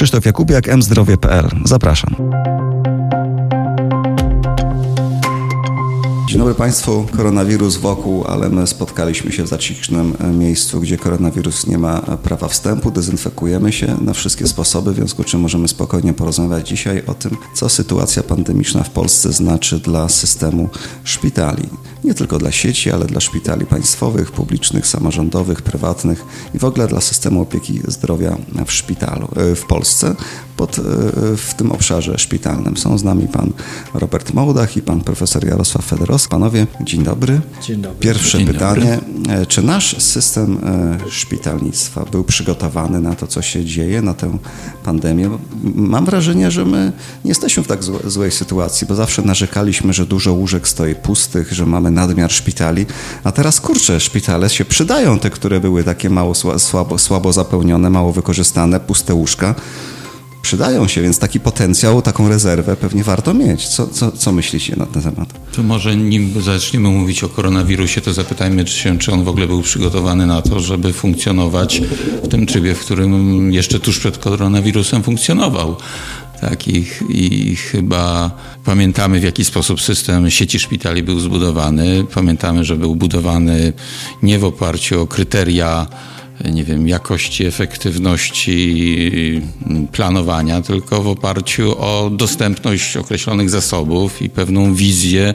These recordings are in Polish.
Krzysztof Jakubiak, mzdrowie.pl. Zapraszam. Dzień dobry Państwu. Koronawirus wokół, ale my spotkaliśmy się w zacisznym miejscu, gdzie koronawirus nie ma prawa wstępu. Dezynfekujemy się na wszystkie sposoby, w związku z czym możemy spokojnie porozmawiać dzisiaj o tym, co sytuacja pandemiczna w Polsce znaczy dla systemu szpitali. Nie tylko dla sieci, ale dla szpitali państwowych, publicznych, samorządowych, prywatnych i w ogóle dla systemu opieki zdrowia w szpitalu e, w Polsce pod, e, w tym obszarze szpitalnym. Są z nami pan Robert Mołdach i pan profesor Jarosław Federowski. Panowie, dzień dobry. Dzień dobry. Pierwsze dzień pytanie. Dobry. E, czy nasz system szpitalnictwa był przygotowany na to, co się dzieje, na tę pandemię? Mam wrażenie, że my nie jesteśmy w tak złej sytuacji, bo zawsze narzekaliśmy, że dużo łóżek stoi pustych, że mamy nadmiar szpitali, a teraz kurczę, szpitale się przydają, te, które były takie mało słabo, słabo zapełnione, mało wykorzystane, puste łóżka. Przydają się, więc taki potencjał, taką rezerwę pewnie warto mieć. Co, co, co myślicie na ten temat? To może nim zaczniemy mówić o koronawirusie, to zapytajmy się, czy on w ogóle był przygotowany na to, żeby funkcjonować w tym trybie, w którym jeszcze tuż przed koronawirusem funkcjonował. Tak, i, i, chyba pamiętamy, w jaki sposób system sieci szpitali był zbudowany. Pamiętamy, że był budowany nie w oparciu o kryteria nie wiem, jakości, efektywności planowania, tylko w oparciu o dostępność określonych zasobów i pewną wizję,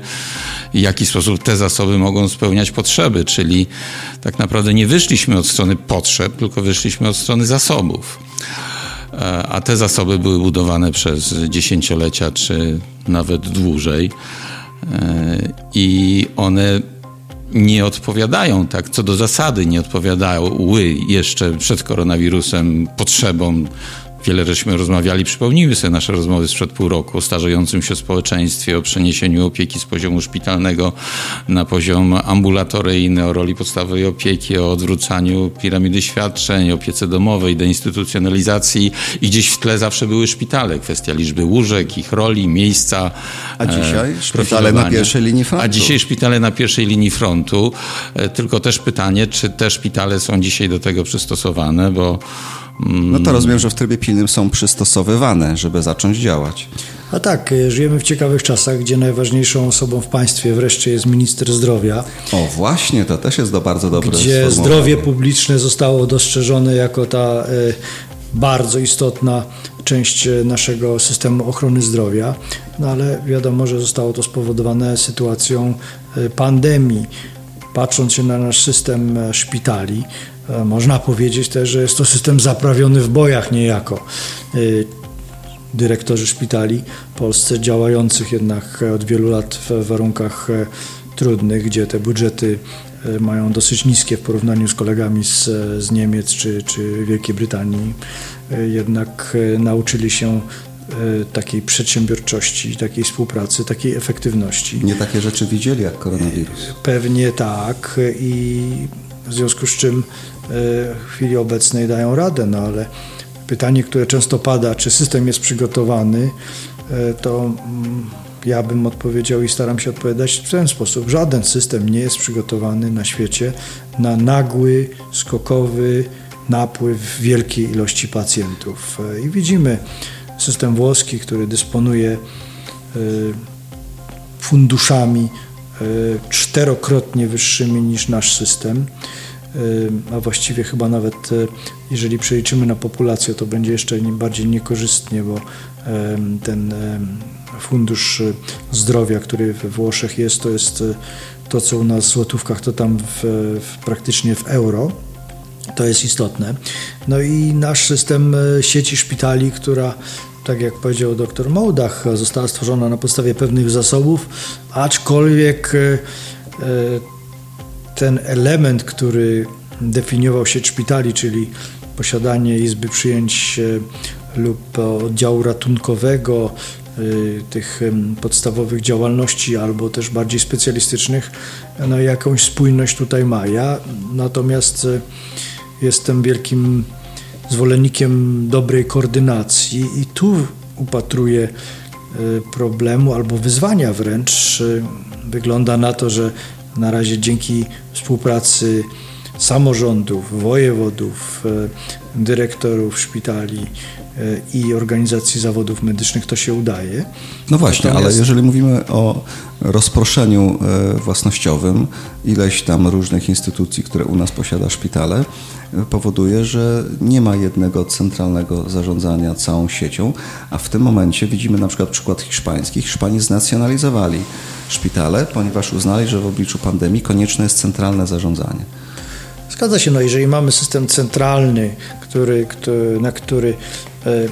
w jaki sposób te zasoby mogą spełniać potrzeby. Czyli tak naprawdę nie wyszliśmy od strony potrzeb, tylko wyszliśmy od strony zasobów. E, a te zasoby były budowane przez dziesięciolecia czy nawet dłużej e, i one nie odpowiadają, tak? Co do zasady, nie odpowiadały jeszcze przed koronawirusem potrzebom Wiele żeśmy rozmawiali, przypomnijmy sobie nasze rozmowy sprzed pół roku o starzejącym się społeczeństwie, o przeniesieniu opieki z poziomu szpitalnego na poziom ambulatoryjny, o roli podstawowej opieki, o odwrócaniu piramidy świadczeń, opiece domowej, deinstytucjonalizacji i gdzieś w tle zawsze były szpitale, kwestia liczby łóżek, ich roli, miejsca. A dzisiaj e, szpitale na pierwszej linii frontu. A dzisiaj szpitale na pierwszej linii frontu, e, tylko też pytanie, czy te szpitale są dzisiaj do tego przystosowane, bo no to rozumiem, że w trybie pilnym są przystosowywane, żeby zacząć działać. A tak, e, żyjemy w ciekawych czasach, gdzie najważniejszą osobą w państwie wreszcie jest minister zdrowia. O właśnie, to też jest do bardzo dobre Gdzie zdrowie publiczne zostało dostrzeżone jako ta y, bardzo istotna część e, naszego systemu ochrony zdrowia, no ale wiadomo, że zostało to spowodowane sytuacją pandemii. Patrząc się na nasz system szpitali, E, można powiedzieć też, że jest to system zaprawiony w bojach niejako. E, dyrektorzy szpitali polsce działających jednak od wielu lat w warunkach e, trudnych, gdzie te budżety mają dosyć niskie w porównaniu z kolegami z, z Niemiec czy, czy Wielkiej Brytanii, jednak nauczyli się takiej przedsiębiorczości, takiej współpracy, takiej efektywności. Nie takie rzeczy widzieli jak koronawirus. Pewnie tak i w związku z czym e, w chwili obecnej dają radę, no ale pytanie, które często pada, czy system jest przygotowany, e, to mm, ja bym odpowiedział i staram się odpowiadać w ten sposób. Żaden system nie jest przygotowany na świecie na nagły, skokowy napływ wielkiej ilości pacjentów. E, I widzimy system włoski, który dysponuje funduszami czterokrotnie wyższymi niż nasz system, a właściwie chyba nawet jeżeli przeliczymy na populację, to będzie jeszcze bardziej niekorzystnie, bo ten fundusz zdrowia, który we Włoszech jest, to jest to, co u nas w złotówkach, to tam w, w, praktycznie w euro. To jest istotne. No i nasz system sieci szpitali, która tak jak powiedział dr Mołdach, została stworzona na podstawie pewnych zasobów, aczkolwiek e, ten element, który definiował sieć szpitali, czyli posiadanie izby przyjęć e, lub oddziału ratunkowego, e, tych podstawowych działalności albo też bardziej specjalistycznych, no jakąś spójność tutaj ma. Ja natomiast jestem wielkim zwolennikiem dobrej koordynacji i tu upatruję e, problemu albo wyzwania wręcz. E, wygląda na to, że na razie dzięki współpracy samorządów, wojewodów, dyrektorów szpitali i organizacji zawodów medycznych to się udaje. No właśnie, Natomiast... ale jeżeli mówimy o rozproszeniu własnościowym, ileś tam różnych instytucji, które u nas posiada szpitale, powoduje, że nie ma jednego centralnego zarządzania całą siecią, a w tym momencie widzimy na przykład przykład hiszpański. Hiszpanii znacjonalizowali szpitale, ponieważ uznali, że w obliczu pandemii konieczne jest centralne zarządzanie. Zgadza się, no jeżeli mamy system centralny, który, który na który e,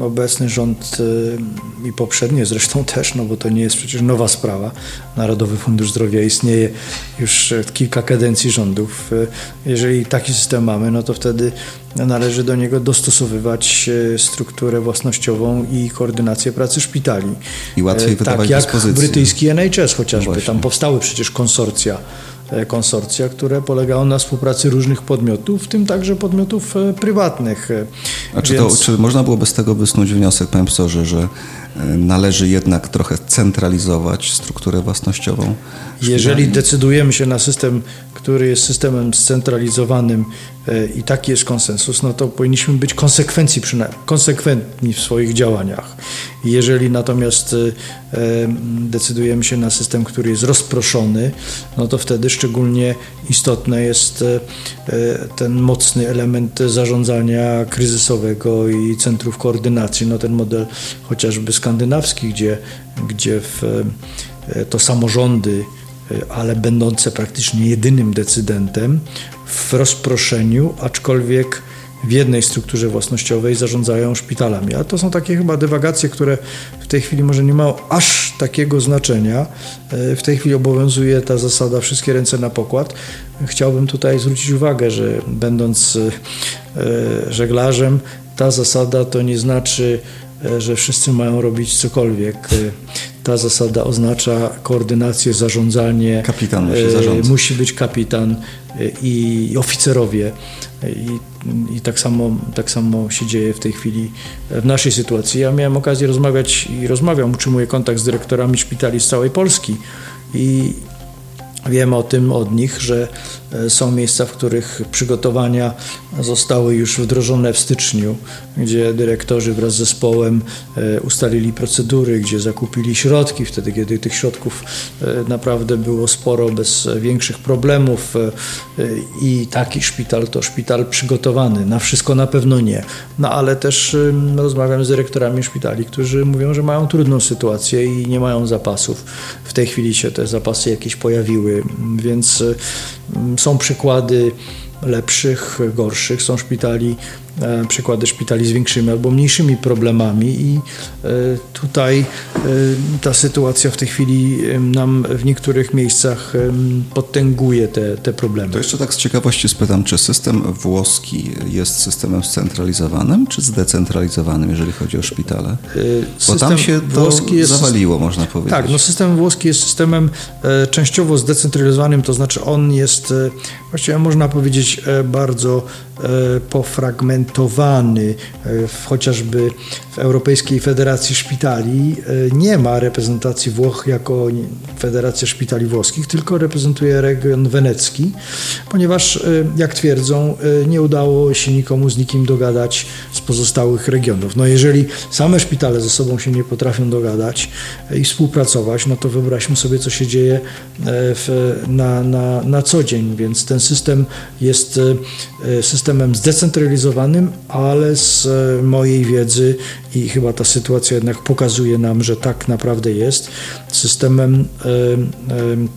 obecny rząd y, i poprzednie zresztą też, no bo to nie jest przecież nowa sprawa. Narodowy Fundusz Zdrowia istnieje już kilka kadencji rządów. Y, jeżeli taki system mamy, no to wtedy należy do niego dostosowywać y, strukturę własnościową i koordynację pracy szpitali. I łatwiej wydawać Tak jak dyspozycje. brytyjski NHS chociażby. Tam powstały przecież konsorcja E, konsorcja, które polegało na współpracy różnych podmiotów, w tym także podmiotów e, prywatnych. A czy, Więc... to, czy można byłoby z tego wysnuć wniosek, panie profesorze, że e, należy jednak trochę centralizować strukturę własnościową? Jeżeli decydujemy się na system, który jest systemem scentralizowanym i taki jest konsensus, no to powinniśmy być konsekwencji, konsekwentni w swoich działaniach. Jeżeli natomiast decydujemy się na system, który jest rozproszony, no to wtedy szczególnie istotny jest e, ten mocny element zarządzania kryzysowego i centrów koordynacji. No ten model chociażby skandynawski, gdzie, gdzie w, e, to samorządy e, ale będące praktycznie jedynym decydentem w rozproszeniu, aczkolwiek w jednej strukturze własnościowej zarządzają szpitalami. A to są takie chyba dywagacje, które w tej chwili może nie mają aż takiego znaczenia. E, w tej chwili obowiązuje ta zasada wszystkie ręce na pokład. Chciałbym tutaj zwrócić uwagę, że będąc e, żeglarzem, ta zasada to nie znaczy, że wszyscy mają robić cokolwiek. Ta zasada oznacza koordynację, zarządzanie. Kapitan musi zarządzać. Musi być kapitan i oficerowie. I, i tak, samo, tak samo się dzieje w tej chwili w naszej sytuacji. Ja miałem okazję rozmawiać i rozmawiam, utrzymuję kontakt z dyrektorami szpitali z całej Polski i Wiem o tym od nich, że e, są miejsca, w których przygotowania zostały już wdrożone w styczniu, gdzie dyrektorzy wraz z zespołem e, ustalili procedury, gdzie zakupili środki, wtedy kiedy tych środków e, naprawdę było sporo, bez większych problemów i taki szpital to szpital przygotowany. Na wszystko na pewno nie. No ale też rozmawiam z dyrektorami szpitali, którzy mówią, że mają trudną sytuację i nie mają zapasów. W tej chwili się te zapasy jakieś pojawiły więc y, są przykłady lepszych, gorszych. Są szpitali, przykłady szpitali z większymi albo mniejszymi problemami i e, tutaj e, ta sytuacja w tej chwili nam w niektórych miejscach potęguje te, te problemy. To jeszcze tak z ciekawości spytam, czy system włoski jest systemem scentralizowanym czy zdecentralizowanym, jeżeli chodzi o szpitale? Bo tam się to jest, zawaliło, można powiedzieć. Tak, no system włoski jest systemem częściowo zdecentralizowanym, to znaczy on jest, właściwie można powiedzieć, E, bardzo e, pofragmentowany, e, chociażby w Europejskiej Federacji Szpitali nie ma reprezentacji Włoch jako Federacja Szpitali Włoskich, tylko reprezentuje region wenecki, ponieważ jak twierdzą, nie udało się nikomu z nikim dogadać z pozostałych regionów. No jeżeli same szpitale ze sobą się nie potrafią dogadać i współpracować, no to wyobraźmy sobie, co się dzieje w, na, na, na co dzień, więc ten system jest e, systemem zdecentralizowanym, ale z e, mojej wiedzy i chyba ta sytuacja jednak pokazuje nam, że tak naprawdę jest, systemem e,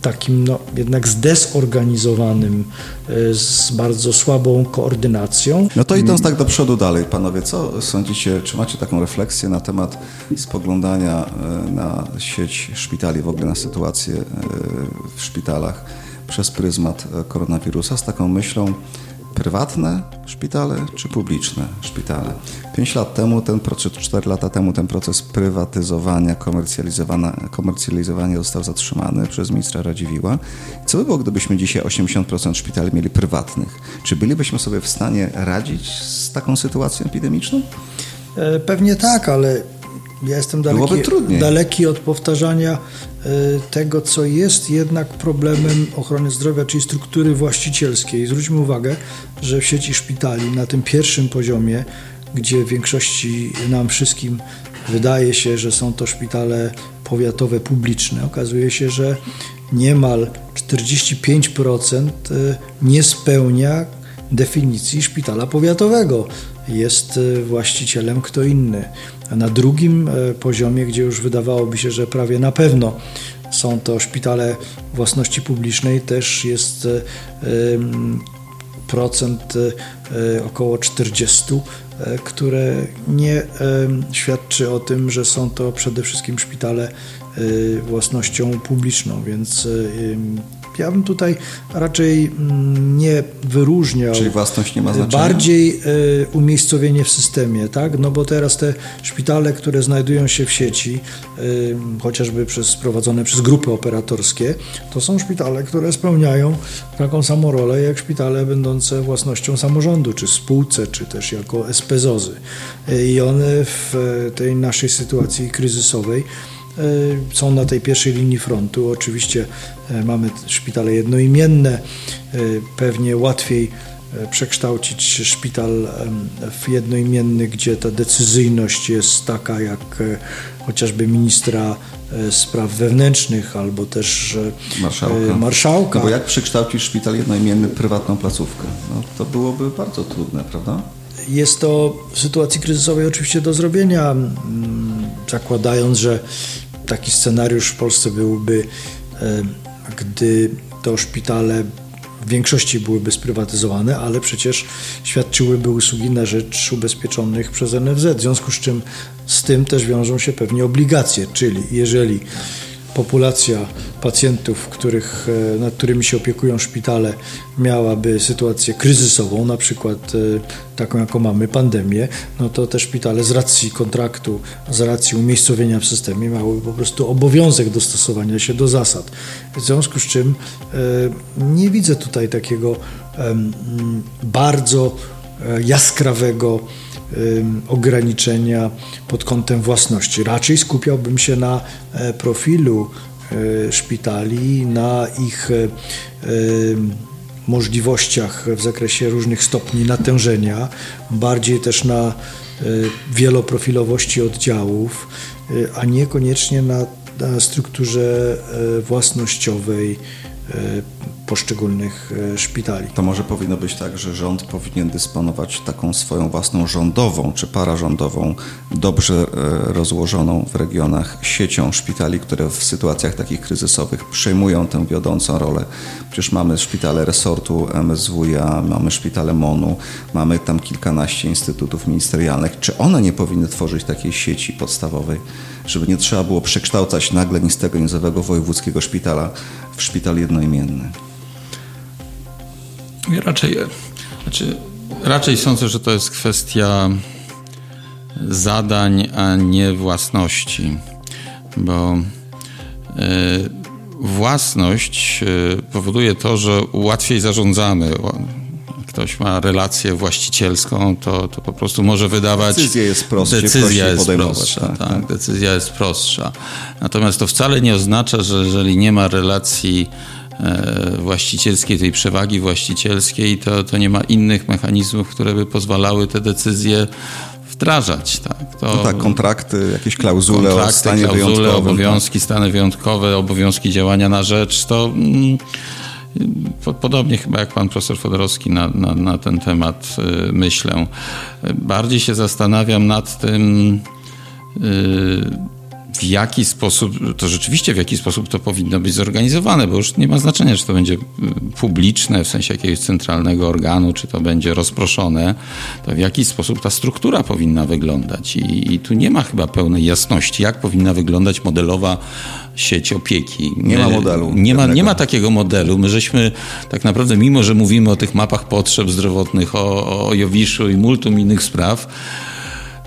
takim no, jednak zdezorganizowanym, z bardzo słabą koordynacją. No to idąc tak do przodu dalej, panowie, co sądzicie, czy macie taką refleksję na temat spoglądania na sieć szpitali, w ogóle na sytuację w szpitalach? przez pryzmat e, koronawirusa z taką myślą prywatne szpitale czy publiczne szpitale. Pięć lat temu, ten proces, cztery lata temu ten proces prywatyzowania, komercjalizowania, komercjalizowania został zatrzymany przez ministra Radziwiła. Co by było, gdybyśmy dzisiaj 80% szpitali mieli prywatnych? Czy bylibyśmy sobie w stanie radzić z taką sytuacją epidemiczną? E, pewnie tak, ale ja jestem daleki, daleki od powtarzania y, tego, co jest jednak problemem ochrony zdrowia, czyli struktury właścicielskiej. Zwróćmy uwagę, że w sieci szpitali na tym pierwszym poziomie, gdzie w większości nam wszystkim wydaje się, że są to szpitale powiatowe publiczne, okazuje się, że niemal 45% y, nie spełnia definicji szpitala powiatowego. Jest y, właścicielem kto inny. Na drugim y, poziomie, gdzie już wydawałoby się, że prawie na pewno są to szpitale własności publicznej, też jest ym, procent y, około 40, y, które nie świadczy o tym, że są to przede wszystkim szpitale własnością publiczną, więc ja bym tutaj raczej mm, nie wyróżniał. Czyli własność nie ma znaczenia? Bardziej y, umiejscowienie w systemie, tak? No bo teraz te szpitale, które znajdują się w sieci, y, chociażby przez, prowadzone przez grupy operatorskie, to są szpitale, które spełniają taką samą rolę jak szpitale będące własnością samorządu, czy spółce, czy też jako SPZOZy. I one w tej naszej sytuacji kryzysowej są na tej pierwszej linii frontu. Oczywiście y, mamy szpitale jednoimienne, y, pewnie łatwiej przekształcić szpital w jednoimienny, gdzie ta decyzyjność jest taka jak chociażby ministra spraw wewnętrznych albo też Marszałka. marszałka. No bo jak przekształcić szpital jednoimienny w prywatną placówkę? No, to byłoby bardzo trudne, prawda? Jest to w sytuacji kryzysowej oczywiście do zrobienia, mm, zakładając, że taki scenariusz w Polsce byłby, e, gdy to szpitale w większości byłyby sprywatyzowane, ale przecież świadczyłyby usługi na rzecz ubezpieczonych przez NFZ. W związku z czym z tym też wiążą się pewnie obligacje, czyli jeżeli populacja pacjentów, których, e, nad którymi się opiekują szpitale, miałaby sytuację kryzysową, na przykład e, taką, jaką mamy, pandemię, no to te szpitale z racji kontraktu, z racji umiejscowienia w systemie miałyby po prostu obowiązek dostosowania się do zasad. W związku z czym e, nie widzę tutaj takiego bardzo jaskrawego ograniczenia pod kątem własności. Raczej skupiałbym się na e, profilu e, szpitali, na ich e, możliwościach w zakresie różnych stopni natężenia, bardziej też na wieloprofilowości oddziałów, a niekoniecznie na, na strukturze własnościowej poszczególnych e, szpitali. To może powinno być tak, że rząd powinien dysponować taką swoją własną rządową czy pararządową, dobrze e, rozłożoną w regionach siecią szpitali, które w sytuacjach takich kryzysowych przejmują tę wiodącą rolę. Przecież mamy szpitale resortu MSWiA, mamy szpitale MONU, mamy tam kilkanaście instytutów ministerialnych. Czy one nie powinny tworzyć takiej sieci podstawowej, żeby nie trzeba było przekształcać nagle nic tego nizowego wojewódzkiego szpitala w szpital jednoimienny? Ja raczej, znaczy, raczej sądzę, że to jest kwestia zadań, a nie własności, bo e, własność e, powoduje to, że łatwiej zarządzamy. Ktoś ma relację właścicielską, to, to po prostu może wydawać. Decyzja jest prostsza, Decyzja jest prostsza, tak, tak, tak. decyzja jest prostsza. Natomiast to wcale nie oznacza, że jeżeli nie ma relacji e, właścicielskiej, tej przewagi właścicielskiej, to, to nie ma innych mechanizmów, które by pozwalały te decyzje wdrażać. Tak, to No tak, kontrakty, jakieś klauzule o kontrakty, stanie klauzule, wyjątkowym. tak. obowiązki, stany wyjątkowe, obowiązki działania na rzecz, to mm, podobnie chyba jak pan profesor Fodorowski na, na, na ten temat y, myślę. Bardziej się zastanawiam nad tym, y, w jaki sposób, to rzeczywiście w jaki sposób to powinno być zorganizowane, bo już nie ma znaczenia, czy to będzie y, publiczne, w sensie jakiegoś centralnego organu, czy to będzie rozproszone, to w jaki sposób ta struktura powinna wyglądać. I, i tu nie ma chyba pełnej jasności, jak powinna wyglądać modelowa sieć opieki. Nie ma modelu Nie ma, nie ma takiego modelu. My żeśmy tak naprawdę, mimo że mówimy o tych mapach potrzeb zdrowotnych, o, o Jowiszu i multum innych spraw,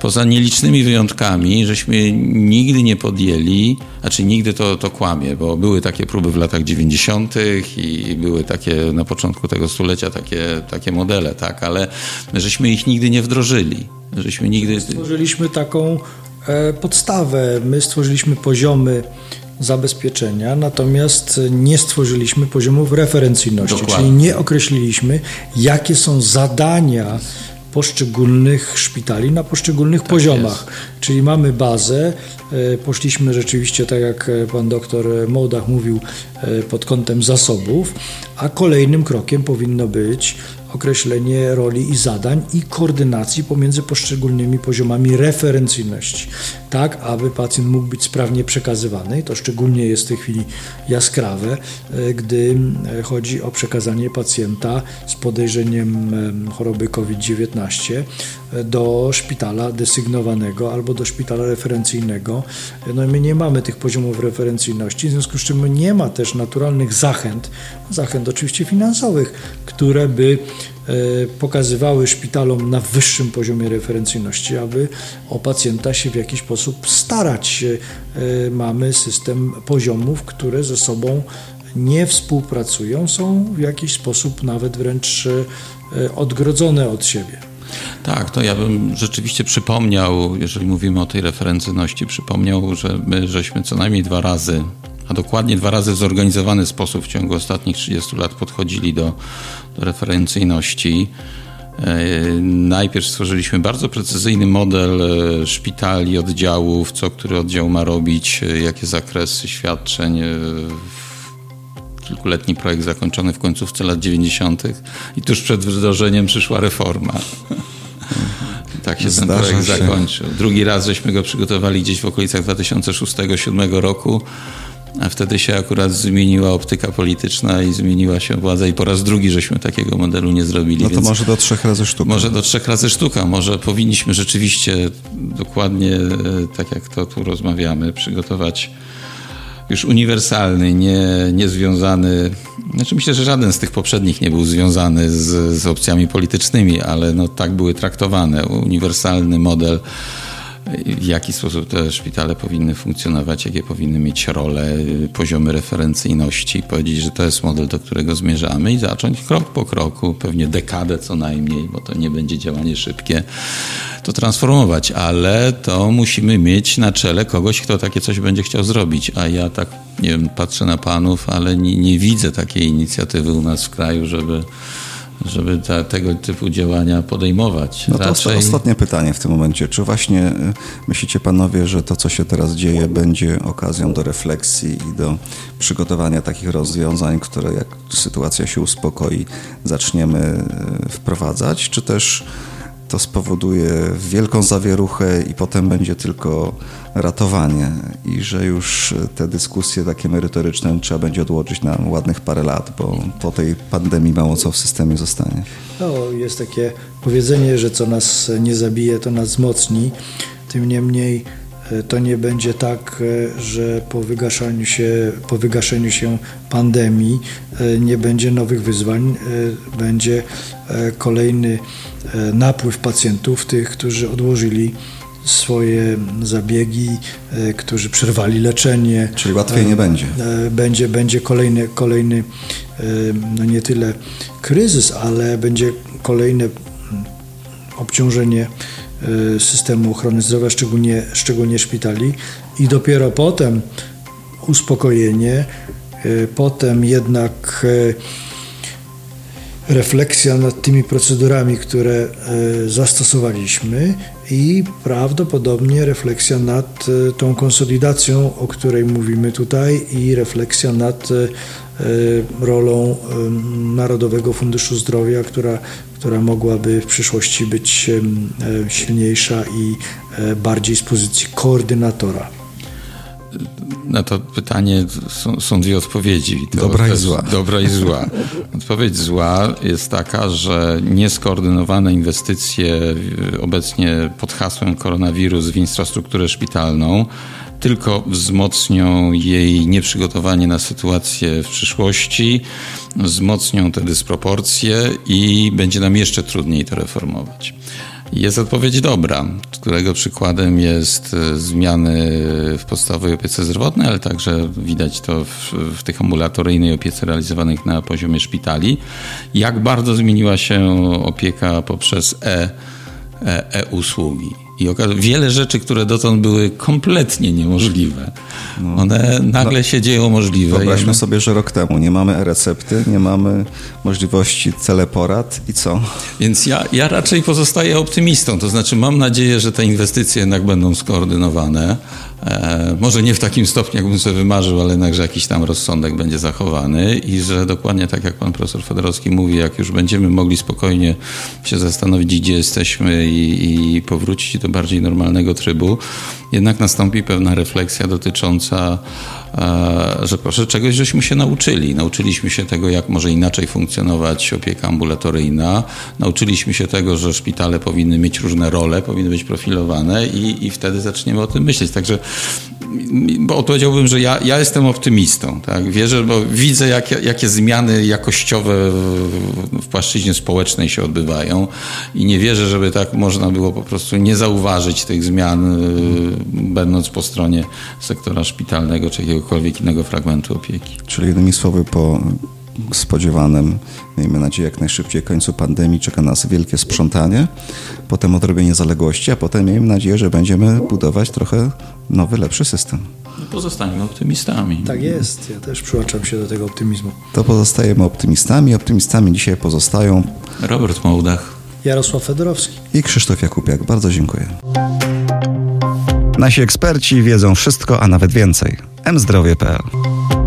poza nielicznymi wyjątkami, żeśmy nigdy nie podjęli, znaczy nigdy to, to kłamie, bo były takie próby w latach 90. i były takie na początku tego stulecia takie, takie modele, tak, ale my żeśmy ich nigdy nie wdrożyli. Żeśmy nigdy. Stworzyliśmy taką e, podstawę. My stworzyliśmy poziomy zabezpieczenia, natomiast nie stworzyliśmy poziomów referencyjności, Dokładnie. czyli nie określiliśmy, jakie są zadania poszczególnych szpitali na poszczególnych poziomach. Czyli mamy bazę, e, poszliśmy rzeczywiście, tak jak e, pan doktor Mołdach mówił, e, pod kątem zasobów, a kolejnym krokiem powinno być określenie roli i zadań i koordynacji pomiędzy poszczególnymi poziomami referencyjności, tak aby pacjent mógł być sprawnie przekazywany. I to szczególnie jest w tej chwili jaskrawe, e, gdy e, chodzi o przekazanie pacjenta z podejrzeniem em, choroby COVID-19 e, do szpitala desygnowanego albo do szpitala referencyjnego. No i my nie mamy tych poziomów referencyjności, w związku z czym nie ma też naturalnych zachęt, zachęt oczywiście finansowych, które by e, pokazywały szpitalom na wyższym poziomie referencyjności, aby o pacjenta się w jakiś sposób starać. E, Mamy system poziomów, które ze sobą nie współpracują, są w jakiś sposób nawet wręcz e, odgrodzone od siebie. Tak, to ja bym rzeczywiście przypomniał, jeżeli mówimy o tej referencyjności, przypomniał, że my żeśmy co najmniej dwa razy, a dokładnie dwa razy w zorganizowany sposób w ciągu ostatnich 30 lat podchodzili do, do referencyjności. E, Najpierw stworzyliśmy bardzo precyzyjny model e, szpitali, oddziałów, co który oddział ma robić, e, jakie zakresy świadczeń. Kilkuletni projekt zakończony w końcówce lat 90. i tuż przed wdrożeniem przyszła reforma. Tak się ten Zdarza projekt się. zakończył. Drugi raz żeśmy go przygotowali gdzieś w okolicach 2006-2007 roku, a wtedy się akurat zmieniła optyka polityczna i zmieniła się władza i po raz drugi żeśmy takiego modelu nie zrobili. No to może do trzech razy sztuka. może do trzech razy sztuka. Może powinniśmy rzeczywiście dokładnie e, tak jak to tu rozmawiamy, przygotować już uniwersalny, nie, nie związany. Znaczy myślę, że żaden z tych poprzednich nie był związany z, z opcjami politycznymi, ale no tak były traktowane. Uniwersalny model, w jaki sposób te szpitale powinny funkcjonować, jakie powinny mieć role, poziomy referencyjności, powiedzieć, że to jest model, do którego zmierzamy i zacząć krok po kroku, pewnie dekadę co najmniej, bo to nie będzie działanie szybkie, to transformować, ale to musimy mieć na czele kogoś, kto takie coś będzie chciał zrobić, a ja tak, nie wiem, patrzę na panów, ale nie, nie widzę takiej inicjatywy u nas w kraju, żeby żeby ta, tego typu działania podejmować. No to Raczej... ostatnie pytanie w tym momencie. Czy właśnie y, myślicie panowie, że to, co się teraz dzieje, będzie okazją do refleksji i do przygotowania takich rozwiązań, które jak sytuacja się uspokoi, zaczniemy y, wprowadzać? Czy też to spowoduje wielką zawieruchę i potem będzie tylko ratowanie i że już te dyskusje takie merytoryczne trzeba będzie odłożyć na ładnych parę lat, bo po tej pandemii mało co w systemie zostanie. No, jest takie powiedzenie, że co nas nie zabije, to nas wzmocni. Tym niemniej to nie będzie tak, e, że po wygaszaniu się, po wygaszeniu się pandemii e, nie będzie nowych wyzwań, e, będzie kolejny napływ pacjentów, tych, którzy odłożyli swoje zabiegi, którzy przerwali leczenie. Czyli łatwiej nie będzie. Będzie, będzie kolejny, kolejny no nie tyle kryzys, ale będzie kolejne mm, obciążenie systemu ochrony zdrowia, szczególnie, szczególnie szpitali. I dopiero potem uspokojenie, e, potem jednak e, refleksja nad tymi procedurami, które zastosowaliśmy i prawdopodobnie refleksja nad tą konsolidacją, o której mówimy tutaj i refleksja nad rolą Narodowego Funduszu Zdrowia, która, która mogłaby w przyszłości być e, silniejsza i e, bardziej z pozycji koordynatora. Na to pytanie są, są dwie odpowiedzi. To Dobra i zła. Dobra i zła. Odpowiedź zła jest taka, że nieskoordynowane inwestycje w- obecnie pod hasłem koronawirus w infrastrukturę szpitalną tylko wzmocnią jej nieprzygotowanie na sytuację w przyszłości, wzmocnią te dysproporcje i będzie nam jeszcze trudniej to reformować. Jest odpowiedź dobra, którego przykładem jest e, zmiany w podstawowej opiece zdrowotnej, ale także widać to w, w tych ambulatoryjnej opiece realizowanych na poziomie szpitali. Jak bardzo zmieniła się opieka poprzez e, e, e-usługi. I wiele rzeczy, które dotąd były kompletnie niemożliwe, one nagle się dzieją możliwe. Wyobraźmy I- sobie, że rok temu nie mamy e-recepty, nie mamy możliwości teleporad i co? Więc ja, ja raczej pozostaję optymistą, to znaczy mam nadzieję, że te inwestycje jednak będą skoordynowane. E, może nie w takim stopniu, jakbym sobie wymarzył, ale jednakże jakiś tam rozsądek będzie zachowany i że dokładnie tak jak pan profesor Fedorowski mówi, jak już będziemy mogli spokojnie się zastanowić, gdzie jesteśmy i, i powrócić do bardziej normalnego trybu, jednak nastąpi pewna refleksja dotycząca, że proszę, czegoś żeśmy się nauczyli. Nauczyliśmy się tego, jak może inaczej funkcjonować opieka ambulatoryjna. Nauczyliśmy się tego, że szpitale powinny mieć różne role, powinny być profilowane i, i wtedy zaczniemy o tym myśleć. Także bo odpowiedziałbym, że ja, ja jestem optymistą. Tak? Wierzę, bo widzę, jakie, jakie zmiany jakościowe w, w płaszczyźnie społecznej się odbywają i nie wierzę, żeby tak można było po prostu nie zauważyć tych zmian, y, będąc po stronie sektora szpitalnego czy jakiegokolwiek innego fragmentu opieki. Czyli innymi słowy, po spodziewanym, miejmy nadzieję, jak najszybciej końcu pandemii czeka nas wielkie sprzątanie, potem odrobienie zaległości, a potem miejmy nadzieję, że będziemy budować trochę nowy, lepszy system. No, Pozostańmy optymistami. Tak jest, ja też przyłączam się do tego optymizmu. To pozostajemy optymistami. Optymistami dzisiaj pozostają Robert Mołdach. Jarosław Fedorowski. i Krzysztof Jakubiak. Bardzo dziękuję. Nasi eksperci wiedzą wszystko, a nawet więcej. mzdrowie.pl